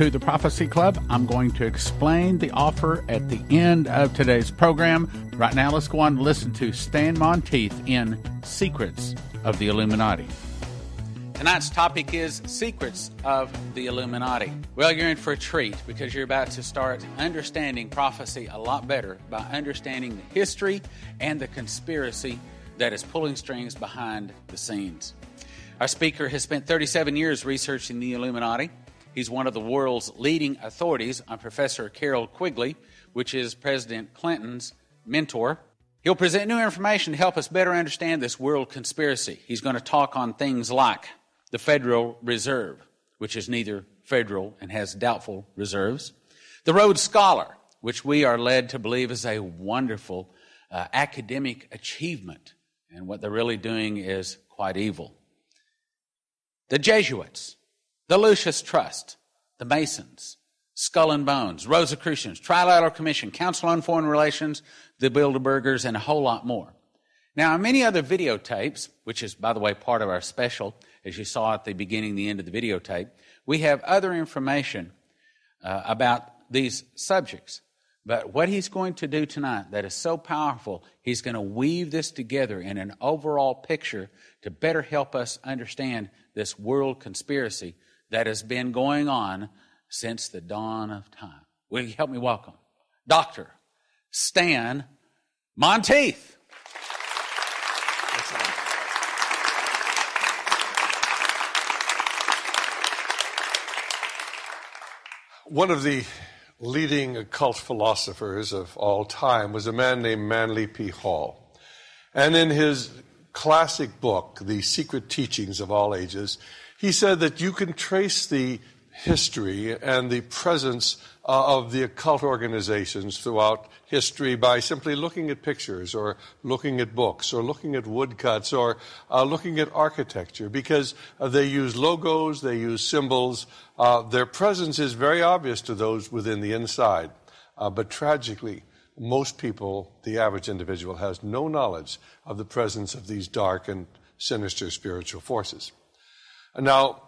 to the Prophecy Club. I'm going to explain the offer at the end of today's program. Right now, let's go on and listen to Stan Monteith in Secrets of the Illuminati. Tonight's topic is Secrets of the Illuminati. Well, you're in for a treat because you're about to start understanding prophecy a lot better by understanding the history and the conspiracy that is pulling strings behind the scenes. Our speaker has spent 37 years researching the Illuminati. He's one of the world's leading authorities on Professor Carroll Quigley, which is President Clinton's mentor. He'll present new information to help us better understand this world conspiracy. He's going to talk on things like the Federal Reserve, which is neither federal and has doubtful reserves, the Rhodes Scholar, which we are led to believe is a wonderful uh, academic achievement, and what they're really doing is quite evil. The Jesuits, the Lucis Trust, the Masons, Skull and Bones, Rosicrucians, Trilateral Commission, Council on Foreign Relations, the Bilderbergers, and a whole lot more. Now, many other videotapes, which is, by the way, part of our special, as you saw at the beginning, the end of the videotape, we have other information uh, about these subjects. But what he's going to do tonight that is so powerful, he's going to weave this together in an overall picture to better help us understand this world conspiracy that has been going on since the dawn of time. Will you help me welcome Dr. Stan Monteith? One of the leading occult philosophers of all time was a man named Manly P. Hall. And in his classic book, The Secret Teachings of All Ages, he said that you can trace the history and the presence uh, of the occult organizations throughout history by simply looking at pictures or looking at books or looking at woodcuts or uh, looking at architecture because uh, they use logos, they use symbols. Uh, their presence is very obvious to those within the inside. Uh, but tragically, most people, the average individual, has no knowledge of the presence of these dark and sinister spiritual forces. Now,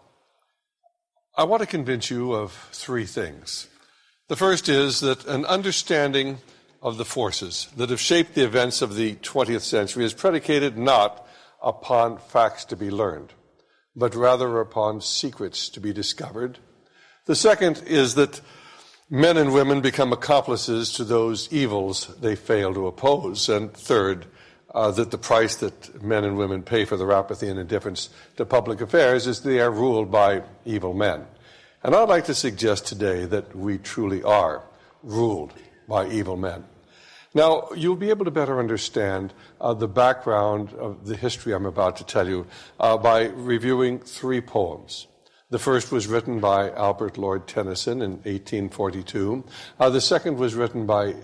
I want to convince you of three things. The first is that an understanding of the forces that have shaped the events of the 20th century is predicated not upon facts to be learned, but rather upon secrets to be discovered. The second is that men and women become accomplices to those evils they fail to oppose. And third, uh, that the price that men and women pay for their apathy and indifference to public affairs is they are ruled by evil men. And I'd like to suggest today that we truly are ruled by evil men. Now, you'll be able to better understand uh, the background of the history I'm about to tell you uh, by reviewing three poems. The first was written by Albert Lord Tennyson in 1842. Uh, the second was written by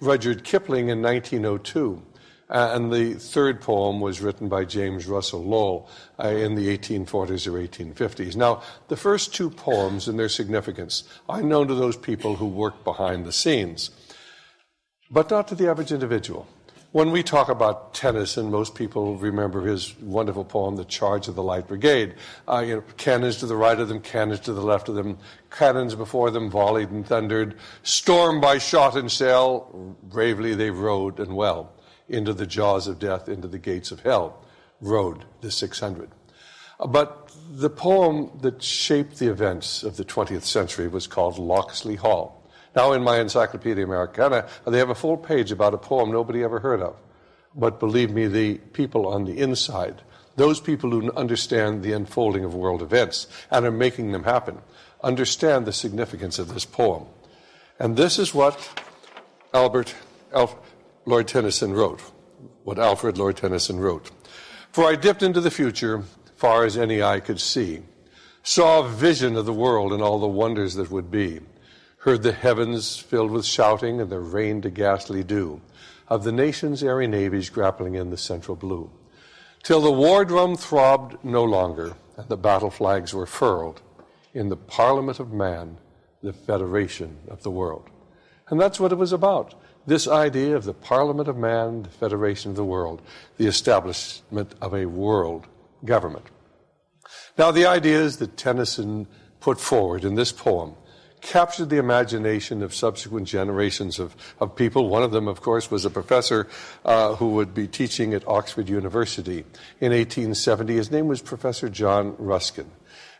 Rudyard Kipling in 1902. Uh, and the third poem was written by James Russell Lowell uh, in the 1840s or 1850s. Now, the first two poems and their significance are known to those people who work behind the scenes but not to the average individual. When we talk about Tennyson, most people remember his wonderful poem, The Charge of the Light Brigade. Uh, you know, cannons to the right of them, cannons to the left of them, cannons before them volleyed and thundered. Storm by shot and shell, bravely they rode and well into the jaws of death, into the gates of hell, rode the 600. Uh, but the poem that shaped the events of the 20th century was called Locksley Hall. Now, in my Encyclopedia Americana, they have a full page about a poem nobody ever heard of. But believe me, the people on the inside, those people who understand the unfolding of world events and are making them happen, understand the significance of this poem. And this is what Albert Lord Tennyson wrote, what Alfred Lord Tennyson wrote. For I dipped into the future, far as any eye could see, saw a vision of the world and all the wonders that would be heard the heavens filled with shouting, and the rain to ghastly dew of the nation's airy navies grappling in the central blue, till the war drum throbbed no longer, and the battle flags were furled in the Parliament of Man, the Federation of the world. And that's what it was about. This idea of the Parliament of Man, the Federation of the world, the establishment of a world government. Now, the ideas that Tennyson put forward in this poem captured the imagination of subsequent generations of, of people. One of them, of course, was a professor uh, who would be teaching at Oxford University in 1870. His name was Professor John Ruskin.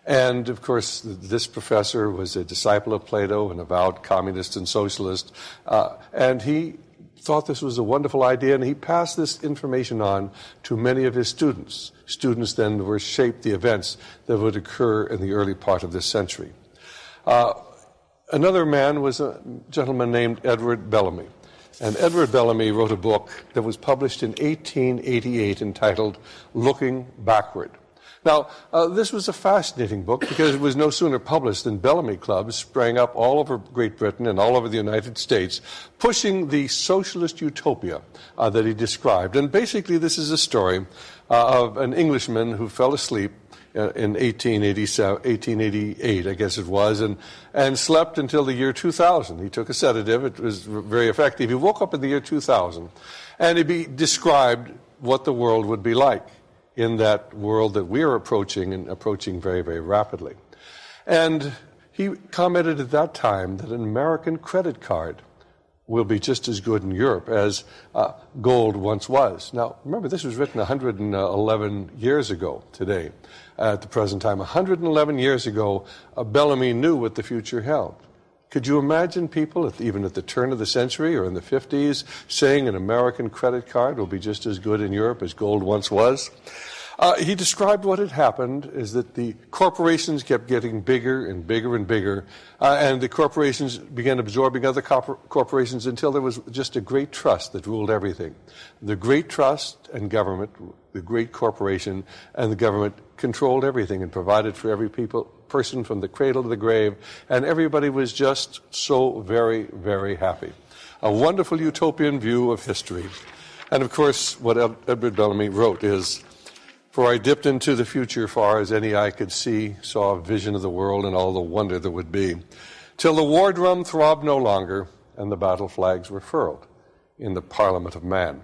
And of course, this professor was a disciple of Plato, an avowed communist and socialist, uh, and he thought this was a wonderful idea, and he passed this information on to many of his students. Students then were shaped the events that would occur in the early part of this century. Uh, another man was a gentleman named Edward Bellamy. And Edward Bellamy wrote a book that was published in 1888 entitled Looking Backward. Now, uh, this was a fascinating book because it was no sooner published than Bellamy clubs sprang up all over Great Britain and all over the United States, pushing the socialist utopia uh, that he described. And basically, this is a story uh, of an Englishman who fell asleep uh, in 1888, I guess it was, and, and slept until the year 2000. He took a sedative, it was very effective. He woke up in the year 2000, and he be, described what the world would be like in that world that we are approaching and approaching very, very rapidly. And he commented at that time that an American credit card will be just as good in Europe as uh, gold once was. Now, remember, this was written 111 years ago today, at the present time. 111 years ago, uh, Bellamy knew what the future held. Could you imagine people, at, even at the turn of the century or in the 50s, saying an American credit card will be just as good in Europe as gold once was? Uh, he described what had happened is that the corporations kept getting bigger and bigger and bigger, uh, and the corporations began absorbing other corporations until there was just a great trust that ruled everything. The great trust and government, the great corporation and the government controlled everything and provided for every people, person from the cradle to the grave, and everybody was just so very, very happy. A wonderful utopian view of history. And of course, what Edward Bellamy wrote is For I dipped into the future far as any eye could see, saw a vision of the world and all the wonder there would be, till the war drum throbbed no longer and the battle flags were furled in the Parliament of Man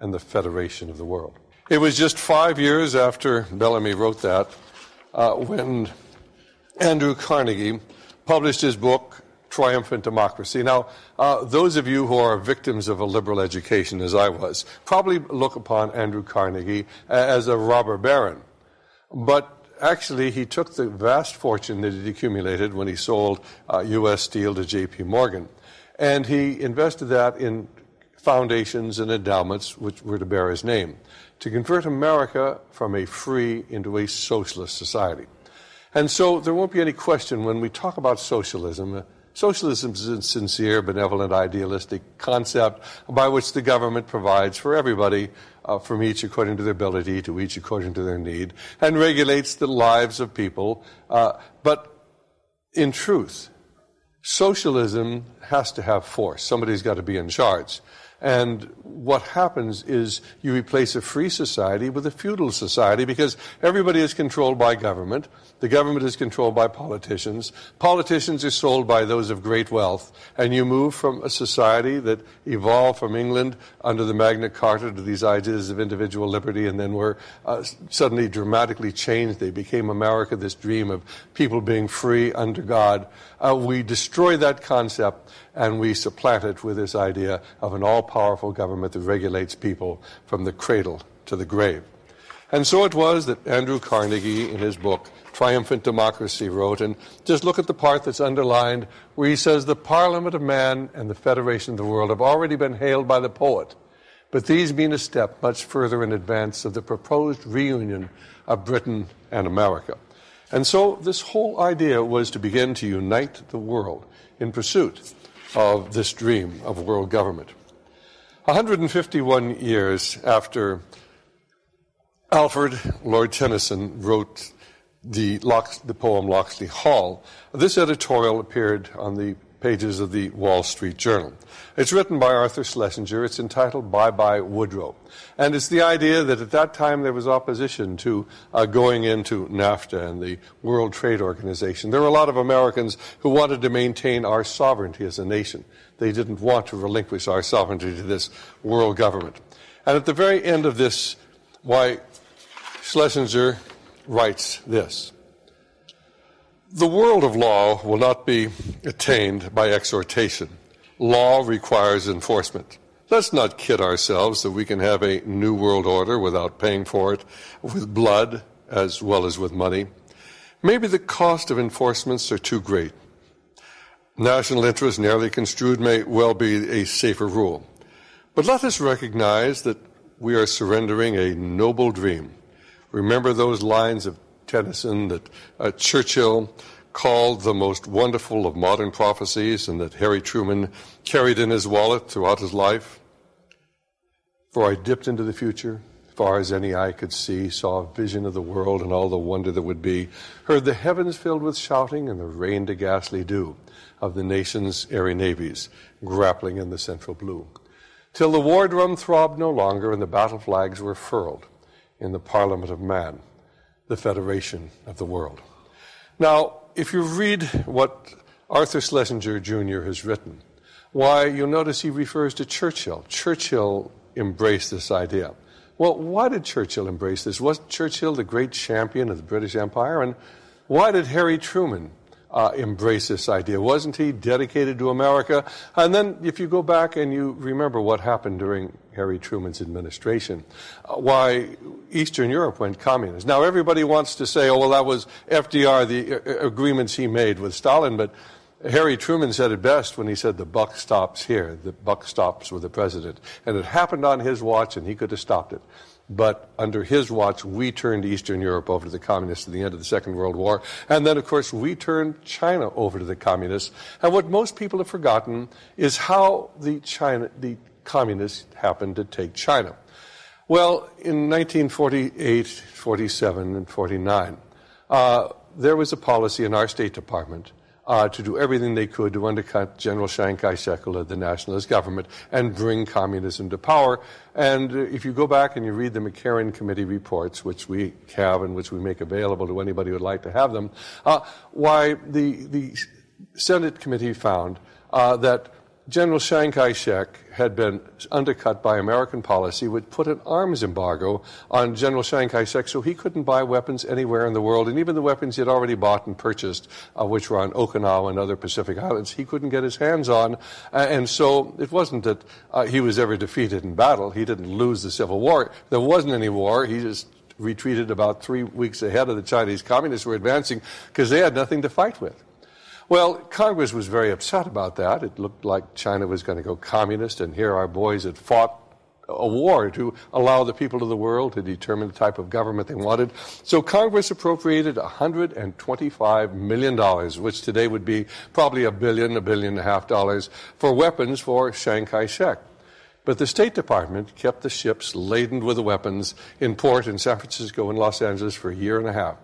and the Federation of the World. It was just five years after Bellamy wrote that uh, when Andrew Carnegie published his book, Triumphant Democracy. Now, uh, those of you who are victims of a liberal education, as I was, probably look upon Andrew Carnegie as a robber baron. But actually, he took the vast fortune that he'd accumulated when he sold uh, U.S. Steel to J.P. Morgan, and he invested that in foundations and endowments which were to bear his name, to convert America from a free into a socialist society. And so there won't be any question when we talk about socialism Socialism is a sincere, benevolent, idealistic concept by which the government provides for everybody, uh, from each according to their ability to each according to their need, and regulates the lives of people. Uh, but in truth, socialism has to have force. Somebody's got to be in charge. And what happens is you replace a free society with a feudal society because everybody is controlled by government. The government is controlled by politicians. Politicians are sold by those of great wealth. And you move from a society that evolved from England under the Magna Carta to these ideas of individual liberty and then were uh, suddenly dramatically changed. They became America, this dream of people being free under God. Uh, we destroy that concept and we supplant it with this idea of an all powerful government that regulates people from the cradle to the grave. And so it was that Andrew Carnegie, in his book, Triumphant Democracy, wrote, and just look at the part that's underlined, where he says, The Parliament of Man and the Federation of the World have already been hailed by the poet, but these mean a step much further in advance of the proposed reunion of Britain and America. And so this whole idea was to begin to unite the world in pursuit of this dream of world government. 151 years after Alfred Lord Tennyson wrote the, the poem Locksley Hall, this editorial appeared on the pages of the Wall Street Journal. It's written by Arthur Schlesinger. It's entitled Bye Bye Woodrow. And it's the idea that at that time there was opposition to uh, going into NAFTA and the World Trade Organization. There were a lot of Americans who wanted to maintain our sovereignty as a nation. They didn't want to relinquish our sovereignty to this world government. And at the very end of this, why Schlesinger writes this. The world of law will not be attained by exhortation. Law requires enforcement. Let's not kid ourselves that we can have a new world order without paying for it with blood as well as with money. Maybe the cost of enforcements are too great. National interest, narrowly construed, may well be a safer rule. But let us recognize that we are surrendering a noble dream. Remember those lines of Tennyson that uh, Churchill called the most wonderful of modern prophecies and that Harry Truman carried in his wallet throughout his life? For I dipped into the future, far as any eye could see, saw a vision of the world and all the wonder that would be, heard the heavens filled with shouting and the rain to ghastly dew of the nation's airy navies grappling in the central blue, till the war drum throbbed no longer and the battle flags were furled in the Parliament of Man, the Federation of the World. Now, if you read what Arthur Schlesinger Jr. has written, why, you'll notice he refers to Churchill. Churchill embraced this idea. Well, why did Churchill embrace this? Was Churchill the great champion of the British Empire? And why did Harry Truman uh, embrace this idea? Wasn't he dedicated to America? And then, if you go back and you remember what happened during Harry Truman's administration, uh, why Eastern Europe went communist. Now, everybody wants to say, oh, well, that was FDR, the uh, agreements he made with Stalin, but Harry Truman said it best when he said, The buck stops here. The buck stops with the president. And it happened on his watch, and he could have stopped it. But under his watch, we turned Eastern Europe over to the communists at the end of the Second World War. And then, of course, we turned China over to the communists. And what most people have forgotten is how the, China, the communists happened to take China. Well, in 1948, 47, and 49, uh, there was a policy in our State Department uh, to do everything they could to undercut General Kai-shek, who the nationalist government, and bring communism to power. And uh, if you go back and you read the McCarran Committee reports, which we have and which we make available to anybody who would like to have them, uh, why the, the Senate committee found uh, that General Chiang Kai shek had been undercut by American policy, would put an arms embargo on General Chiang Kai shek so he couldn't buy weapons anywhere in the world. And even the weapons he had already bought and purchased, uh, which were on Okinawa and other Pacific islands, he couldn't get his hands on. Uh, and so it wasn't that uh, he was ever defeated in battle. He didn't lose the Civil War. There wasn't any war. He just retreated about three weeks ahead of the Chinese communists who were advancing because they had nothing to fight with. Well, Congress was very upset about that. It looked like China was going to go communist, and here our boys had fought a war to allow the people of the world to determine the type of government they wanted. So Congress appropriated $125 million, which today would be probably a billion, a billion and a half dollars, for weapons for Chiang Kai shek. But the State Department kept the ships laden with the weapons in port in San Francisco and Los Angeles for a year and a half.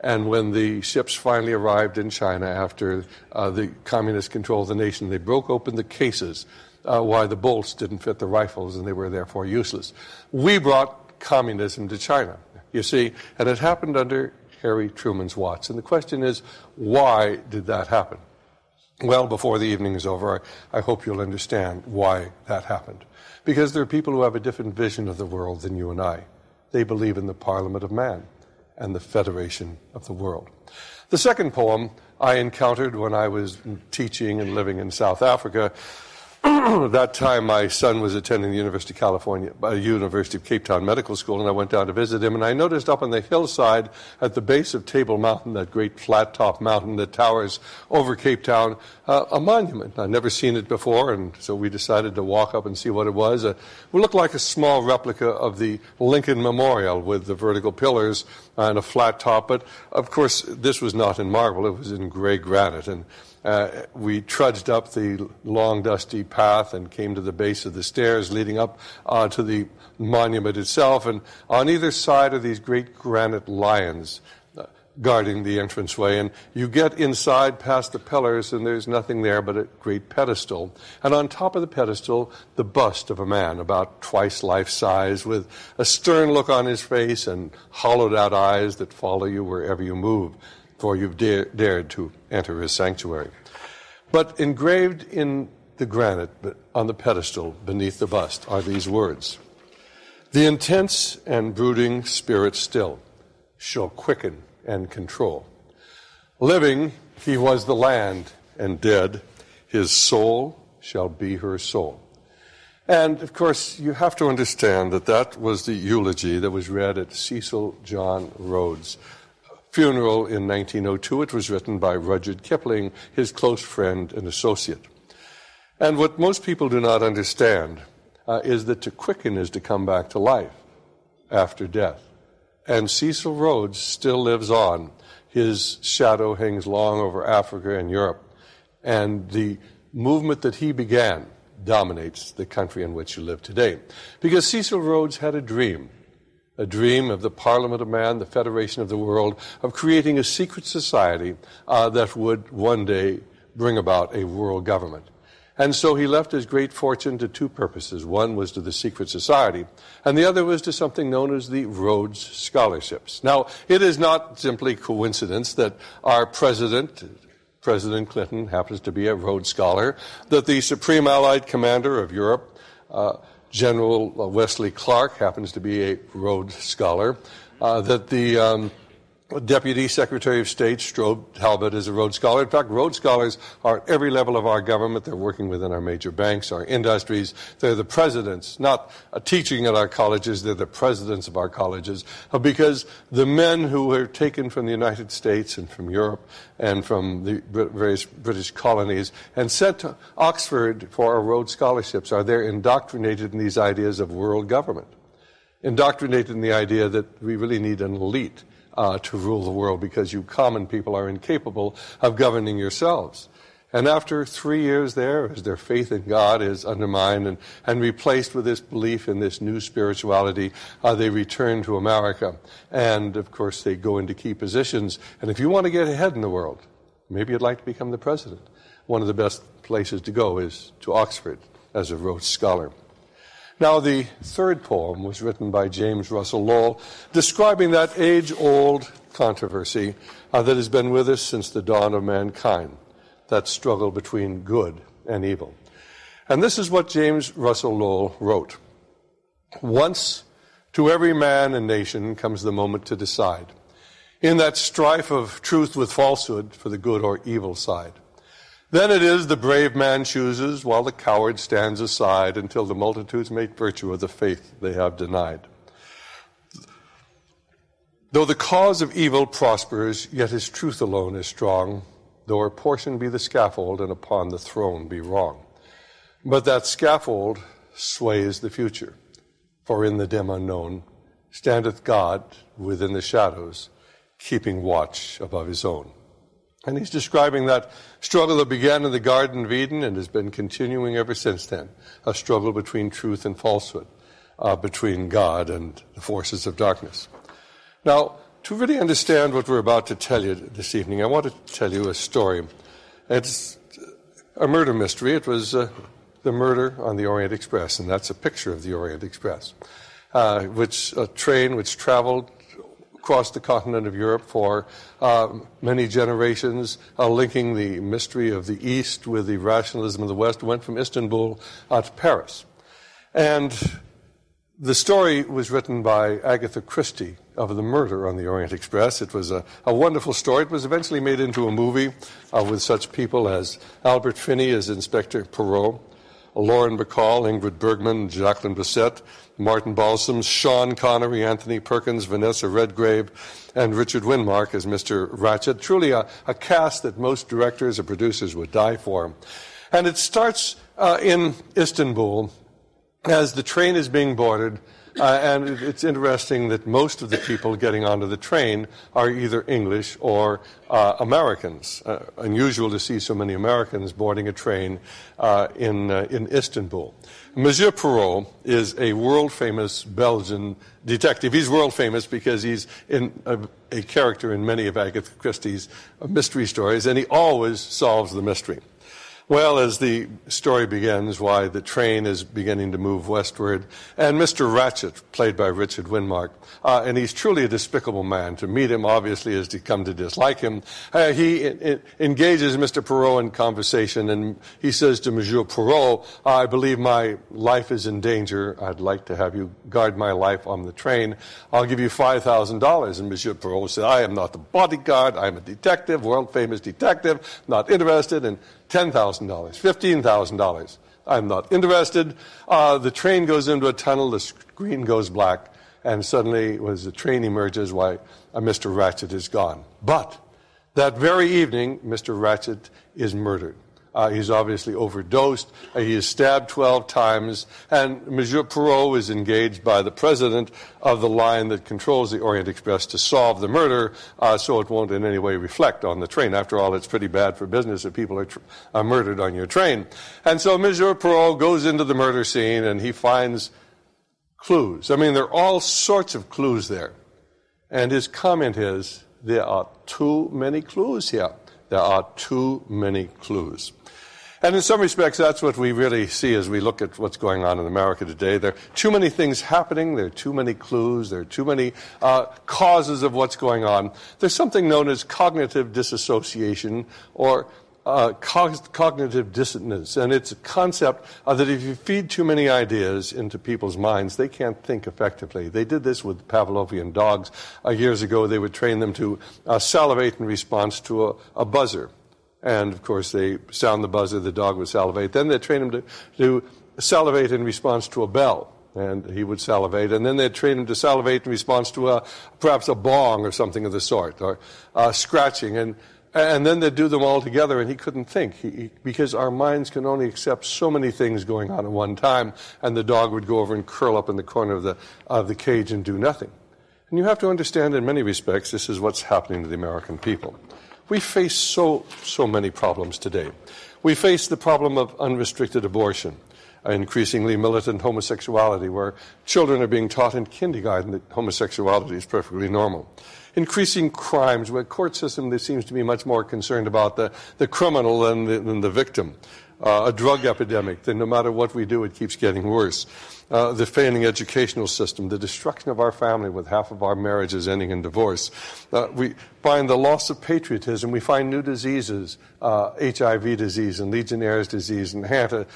And when the ships finally arrived in China after uh, the communists controlled the nation, they broke open the cases uh, why the bolts didn't fit the rifles and they were therefore useless. We brought communism to China, you see, and it happened under Harry Truman's watch. And the question is, why did that happen? Well, before the evening is over, I, I hope you'll understand why that happened. Because there are people who have a different vision of the world than you and I. They believe in the Parliament of Man and the federation of the world. The second poem I encountered when I was teaching and living in South Africa that time my son was attending the University of California, uh, University of Cape Town Medical School, and I went down to visit him. And I noticed up on the hillside at the base of Table Mountain, that great flat top mountain that towers over Cape Town, uh, a monument. I'd never seen it before, and so we decided to walk up and see what it was. Uh, it looked like a small replica of the Lincoln Memorial with the vertical pillars and a flat top. But of course, this was not in marble; it was in gray granite. And uh, we trudged up the long, dusty path and came to the base of the stairs leading up uh, to the monument itself. And on either side are these great granite lions uh, guarding the entranceway. And you get inside past the pillars, and there's nothing there but a great pedestal. And on top of the pedestal, the bust of a man, about twice life size, with a stern look on his face and hollowed out eyes that follow you wherever you move for you've dare, dared to enter his sanctuary. But engraved in the granite on the pedestal beneath the bust are these words The intense and brooding spirit still shall quicken and control. Living, he was the land, and dead, his soul shall be her soul. And of course, you have to understand that that was the eulogy that was read at Cecil John Rhodes' funeral in 1902. It was written by Rudyard Kipling, his close friend and associate. And what most people do not understand uh, is that to quicken is to come back to life after death. And Cecil Rhodes still lives on. His shadow hangs long over Africa and Europe. And the movement that he began dominates the country in which you live today. Because Cecil Rhodes had a dream a dream of the Parliament of Man, the Federation of the World, of creating a secret society uh, that would one day bring about a world government. And so he left his great fortune to two purposes. One was to the secret society, and the other was to something known as the Rhodes Scholarships. Now, it is not simply coincidence that our president, President Clinton, happens to be a Rhodes Scholar, that the Supreme Allied Commander of Europe, uh, General Wesley Clark, happens to be a Rhodes Scholar, uh, that the um, Deputy Secretary of State Strobe Talbott is a Rhodes Scholar. In fact, Rhodes Scholars are at every level of our government. They're working within our major banks, our industries. They're the presidents, not teaching at our colleges, they're the presidents of our colleges. Uh, because the men who were taken from the United States and from Europe and from the various British colonies and sent to Oxford for our Rhodes Scholarships are there indoctrinated in these ideas of world government, indoctrinated in the idea that we really need an elite uh, to rule the world because you common people are incapable of governing yourselves. And after three years there, as their faith in God is undermined and, and replaced with this belief in this new spirituality, uh, they return to America. And of course, they go into key positions. And if you want to get ahead in the world, maybe you'd like to become the president. One of the best places to go is to Oxford as a Rhodes Scholar. Now, the third poem was written by James Russell Lowell, describing that age old controversy uh, that has been with us since the dawn of mankind, that struggle between good and evil. And this is what James Russell Lowell wrote Once to every man and nation comes the moment to decide, in that strife of truth with falsehood for the good or evil side. Then it is the brave man chooses, while the coward stands aside until the multitudes make virtue of the faith they have denied. Though the cause of evil prospers, yet his truth alone is strong, though her portion be the scaffold and upon the throne be wrong. But that scaffold sways the future, for in the dim unknown standeth God within the shadows, keeping watch above his own. And he's describing that struggle that began in the Garden of Eden and has been continuing ever since then a struggle between truth and falsehood, uh, between God and the forces of darkness. Now, to really understand what we're about to tell you this evening, I want to tell you a story. It's a murder mystery. It was uh, the murder on the Orient Express, and that's a picture of the Orient Express, uh, which a train which traveled across the continent of Europe for uh, many generations, uh, linking the mystery of the East with the rationalism of the West, went from Istanbul uh, to Paris. And the story was written by Agatha Christie of the murder on the Orient Express. It was a, a wonderful story. It was eventually made into a movie uh, with such people as Albert Finney as Inspector Poirot, Lauren Bacall, Ingrid Bergman, Jacqueline Bisset, Martin Balsam, Sean Connery, Anthony Perkins, Vanessa Redgrave, and Richard Widmark as Mr. Ratchett. Truly a, a cast that most directors or producers would die for. And it starts uh, in Istanbul as the train is being boarded uh, and it's interesting that most of the people getting onto the train are either English or uh, Americans. Uh, unusual to see so many Americans boarding a train uh, in, uh, in Istanbul. Monsieur Poirot is a world famous Belgian detective. He's world famous because he's in a, a character in many of Agatha Christie's mystery stories, and he always solves the mystery. Well, as the story begins, why the train is beginning to move westward, and Mr. Ratchett, played by Richard Widmark, uh, and he's truly a despicable man. To meet him, obviously, is to come to dislike him. Uh, he engages Mr. Poirot in conversation, and he says to Monsieur Poirot, I believe my life is in danger. I'd like to have you guard my life on the train. I'll give you $5,000. And Monsieur Poirot said, I am not the bodyguard. I'm a detective, world famous detective, not interested in $10,000, $15,000. I'm not interested. Uh, the train goes into a tunnel, the screen goes black, and suddenly, as the train emerges, why, uh, Mr. Ratchett is gone. But that very evening, Mr. Ratchett is murdered. Uh, he's obviously overdosed. Uh, he is stabbed 12 times. And Monsieur Poirot is engaged by the president of the line that controls the Orient Express to solve the murder uh, so it won't in any way reflect on the train. After all, it's pretty bad for business if people are, tr- are murdered on your train. And so Monsieur Poirot goes into the murder scene and he finds clues. I mean, there are all sorts of clues there. And his comment is, there are too many clues here. There are too many clues. And in some respects, that's what we really see as we look at what's going on in America today. There are too many things happening. There are too many clues. There are too many uh, causes of what's going on. There's something known as cognitive disassociation or uh, cognitive dissonance. And it's a concept uh, that if you feed too many ideas into people's minds, they can't think effectively. They did this with Pavlovian dogs uh, years ago. They would train them to uh, salivate in response to a, a buzzer. And of course, they sound the buzzer, the dog would salivate. Then they train him to, to salivate in response to a bell. And he would salivate. And then they'd train him to salivate in response to a, perhaps a bong or something of the sort, or uh, scratching. And, and then they'd do them all together, and he couldn't think. He, he, because our minds can only accept so many things going on at one time. And the dog would go over and curl up in the corner of the, of the cage and do nothing. And you have to understand, in many respects, this is what's happening to the American people. We face so, so many problems today. We face the problem of unrestricted abortion, increasingly militant homosexuality, where children are being taught in kindergarten that homosexuality is perfectly normal. Increasing crimes, where court system seems to be much more concerned about the, the criminal than the, than the victim. Uh, a drug epidemic, that no matter what we do, it keeps getting worse uh, the failing educational system, the destruction of our family with half of our marriages ending in divorce. Uh, we find the loss of patriotism. We find new diseases, uh, HIV disease and Legionnaire's disease and Hanta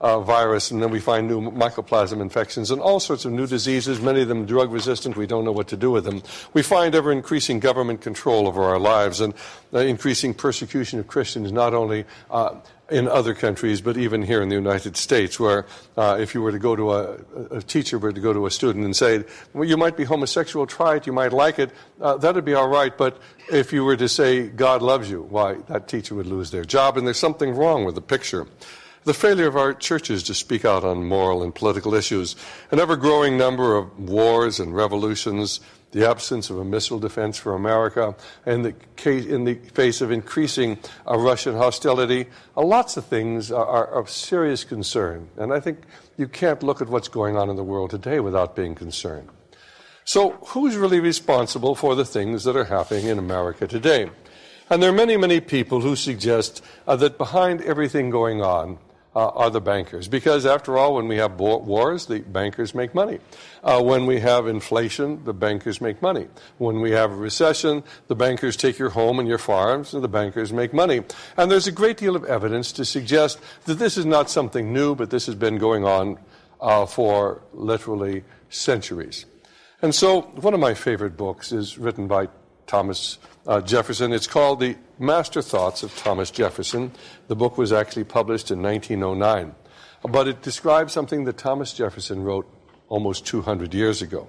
uh, virus, and then we find new mycoplasma infections and all sorts of new diseases, many of them drug resistant. We don't know what to do with them. We find ever increasing government control over our lives and uh, increasing persecution of Christians, not only in other countries, but even here in the United States, where uh, if you were to go to a, a, teacher were to go to a student and say, well, you might be homosexual, try it, you might like it, uh, that'd be all right, but if you were to say, God loves you, why, that teacher would lose their job, and there's something wrong with the picture. The failure of our churches to speak out on moral and political issues, an ever growing number of wars and revolutions, the absence of a missile defense for America, and the case, in the face of increasing uh, Russian hostility, uh, lots of things are, are, of serious concern. And I think you can't look at what's going on in the world today without being concerned. So, who's really responsible for the things that are happening in America today? And there are many, many people who suggest uh, that behind everything going on uh, are the bankers. Because after all, when we have wars, the bankers make money. Uh, when we have inflation, the bankers make money. When we have a recession, the bankers take your home and your farms, and the bankers make money. And there's a great deal of evidence to suggest that this is not something new, but this has been going on uh, for literally centuries. And so, one of my favorite books is written by Thomas uh, Jefferson. It's called The Master Thoughts of Thomas Jefferson. The book was actually published in 1909. But it describes something that Thomas Jefferson wrote almost 200 years ago.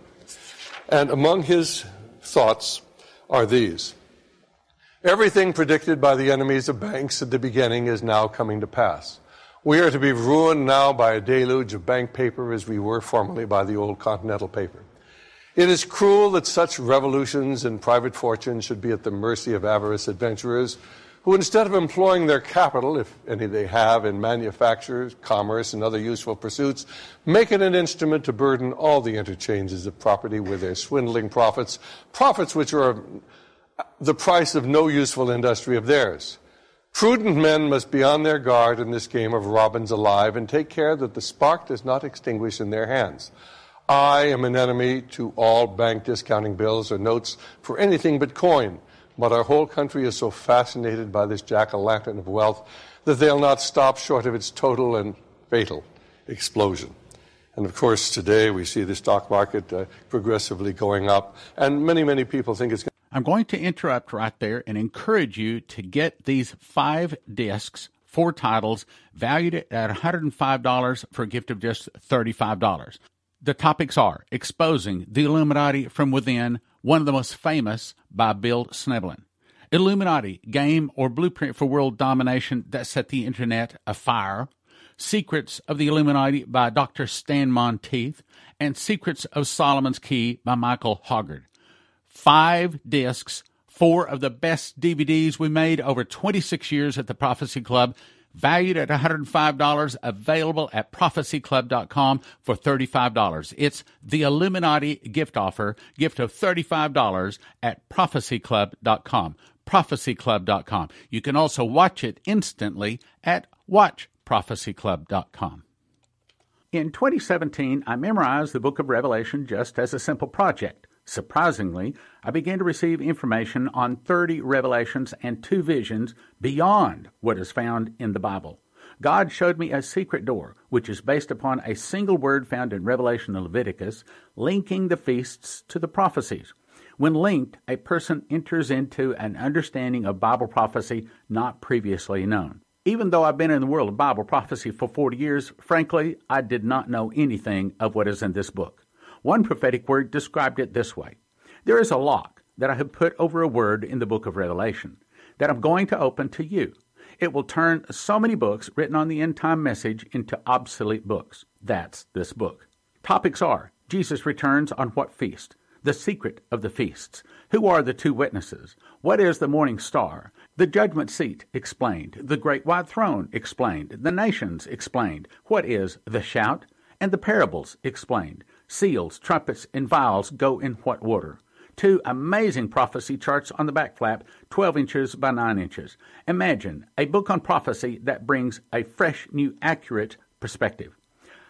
And among his thoughts are these Everything predicted by the enemies of banks at the beginning is now coming to pass. We are to be ruined now by a deluge of bank paper as we were formerly by the old continental paper. It is cruel that such revolutions and private fortunes should be at the mercy of avarice adventurers who, instead of employing their capital, if any they have, in manufactures, commerce, and other useful pursuits, make it an instrument to burden all the interchanges of property with their swindling profits, profits which are the price of no useful industry of theirs. Prudent men must be on their guard in this game of robins alive and take care that the spark does not extinguish in their hands. I am an enemy to all bank discounting bills or notes for anything but coin, but our whole country is so fascinated by this jack o' lantern of wealth that they'll not stop short of its total and fatal explosion. And of course, today we see the stock market uh, progressively going up, and many, many people think it's going I'm going to interrupt right there and encourage you to get these five discs, four titles, valued at $105 for a gift of just $35. The topics are Exposing the Illuminati from Within, one of the most famous by Bill Schnoebelen. Illuminati, game or blueprint for world domination that set the internet afire. Secrets of the Illuminati by Dr. Stan Monteith, and Secrets of Solomon's Key by Michael Hoggard five discs, four of the best DVDs we made over 26 years at the Prophecy Club, valued at $105, available at prophecyclub.com for $35. It's the Illuminati gift offer, gift of $35 at prophecyclub.com. Prophecyclub.com. You can also watch it instantly at watchprophecyclub.com. In 2017, I memorized the book of Revelation just as a simple project. Surprisingly, I began to receive information on 30 revelations and two visions beyond what is found in the Bible. God showed me a secret door, which is based upon a single word found in Revelation and Leviticus, linking the feasts to the prophecies. When linked, a person enters into an understanding of Bible prophecy not previously known. Even though I've been in the world of Bible prophecy for 40 years, frankly, I did not know anything of what is in this book. One prophetic word described it this way There is a lock that I have put over a word in the book of Revelation that I'm going to open to you. It will turn so many books written on the end time message into obsolete books. That's this book. Topics are Jesus returns on what feast? The secret of the feasts. Who are the two witnesses? What is the morning star? The judgment seat explained. The great white throne explained. The nations explained. What is the shout? And the parables explained seals, trumpets, and vials go in what order. Two amazing prophecy charts on the back flap, 12 inches by 9 inches. Imagine a book on prophecy that brings a fresh, new, accurate perspective.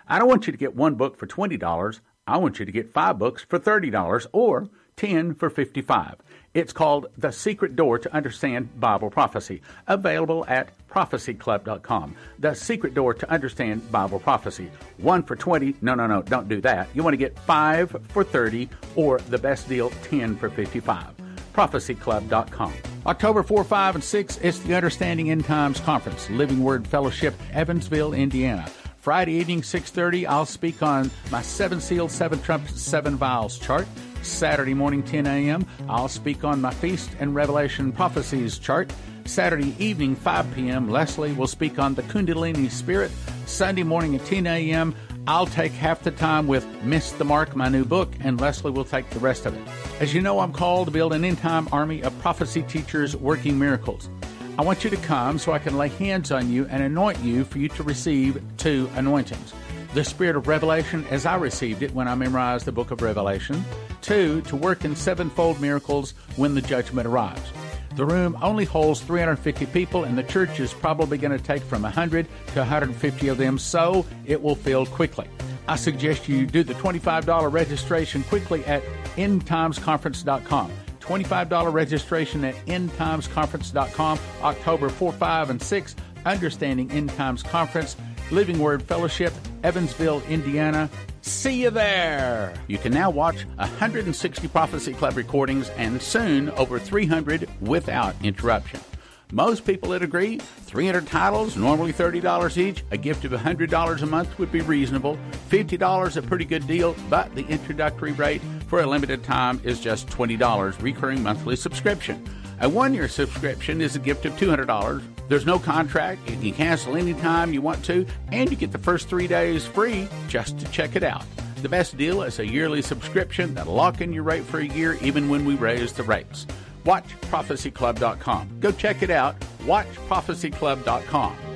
I don't want you to get one book for $20. I want you to get five books for $30 or 10 for 55. It's called The Secret Door to Understand Bible Prophecy, available at prophecyclub.com. The Secret Door to Understand Bible Prophecy. One for 20. No, no, no, don't do that. You want to get five for 30 or the best deal, 10 for 55. prophecyclub.com. October 4, 5, and 6, it's the Understanding End Times Conference, Living Word Fellowship, Evansville, Indiana. Friday evening, 6.30, I'll speak on my seven Seals, seven trumpets, seven vials chart. Saturday morning, 10 a.m., I'll speak on my Feast and Revelation Prophecies chart. Saturday evening, 5 p.m., Leslie will speak on the Kundalini Spirit. Sunday morning at 10 a.m., I'll take half the time with Miss the Mark, my new book, and Leslie will take the rest of it. As you know, I'm called to build an end time army of prophecy teachers working miracles. I want you to come so I can lay hands on you and anoint you for you to receive two anointings the spirit of revelation as I received it when I memorized the book of Revelation. Two, to work in sevenfold miracles when the judgment arrives. The room only holds 350 people, and the church is probably going to take from 100 to 150 of them, so it will fill quickly. I suggest you do the $25 registration quickly at endtimesconference.com. $25 registration at endtimesconference.com, October 4, 5, and 6, Understanding End Times Conference. Living Word Fellowship, Evansville, Indiana. See you there! You can now watch 160 Prophecy Club recordings and soon over 300 without interruption. Most people would agree 300 titles, normally $30 each. A gift of $100 a month would be reasonable. $50 a pretty good deal, but the introductory rate for a limited time is just $20 recurring monthly subscription. A one year subscription is a gift of $200. There's no contract. You can cancel anytime you want to, and you get the first three days free just to check it out. The best deal is a yearly subscription that'll lock in your rate for a year even when we raise the rates. WatchProphecyClub.com. Go check it out. WatchProphecyClub.com.